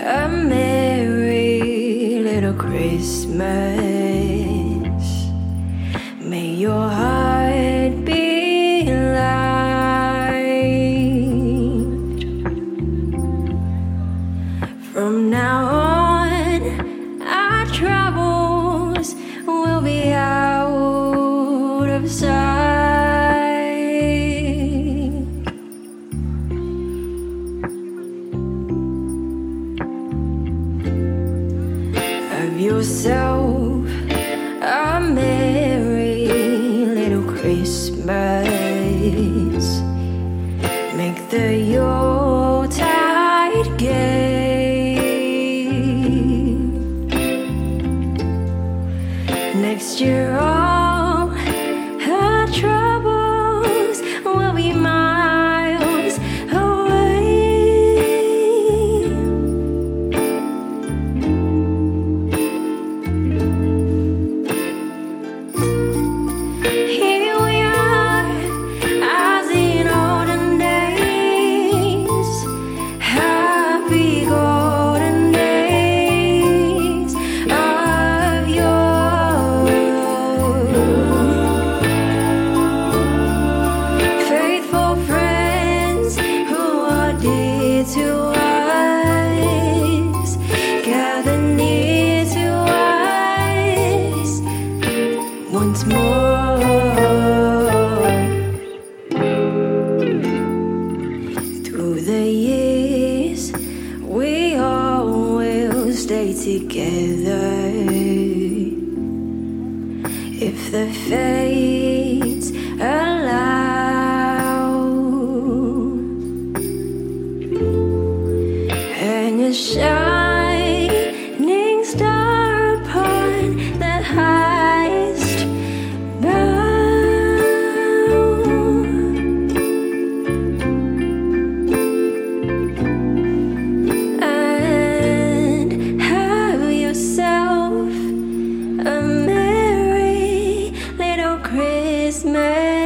A merry little Christmas. yourself a merry little Christmas. Make the Yuletide gay. Next year, I'll try. Once more. Through the years, we all will stay together. If the fates allow, and your shadow. Christmas.